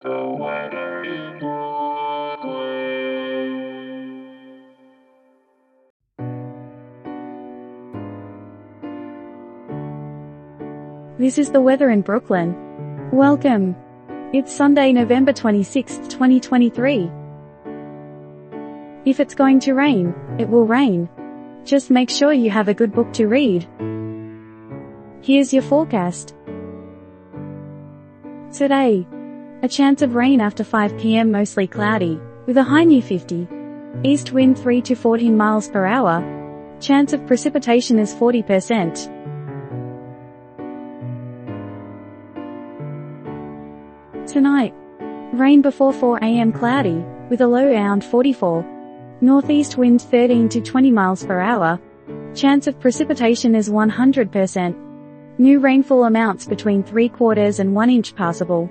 This is the weather in Brooklyn. Welcome. It's Sunday, November 26th, 2023. If it's going to rain, it will rain. Just make sure you have a good book to read. Here's your forecast. Today. A chance of rain after 5 p.m. mostly cloudy, with a high near 50. East wind 3 to 14 miles per hour. Chance of precipitation is 40%. Tonight. Rain before 4 am cloudy, with a low around 44. Northeast wind 13 to 20 miles per hour. Chance of precipitation is 100%. New rainfall amounts between 3 quarters and 1 inch possible.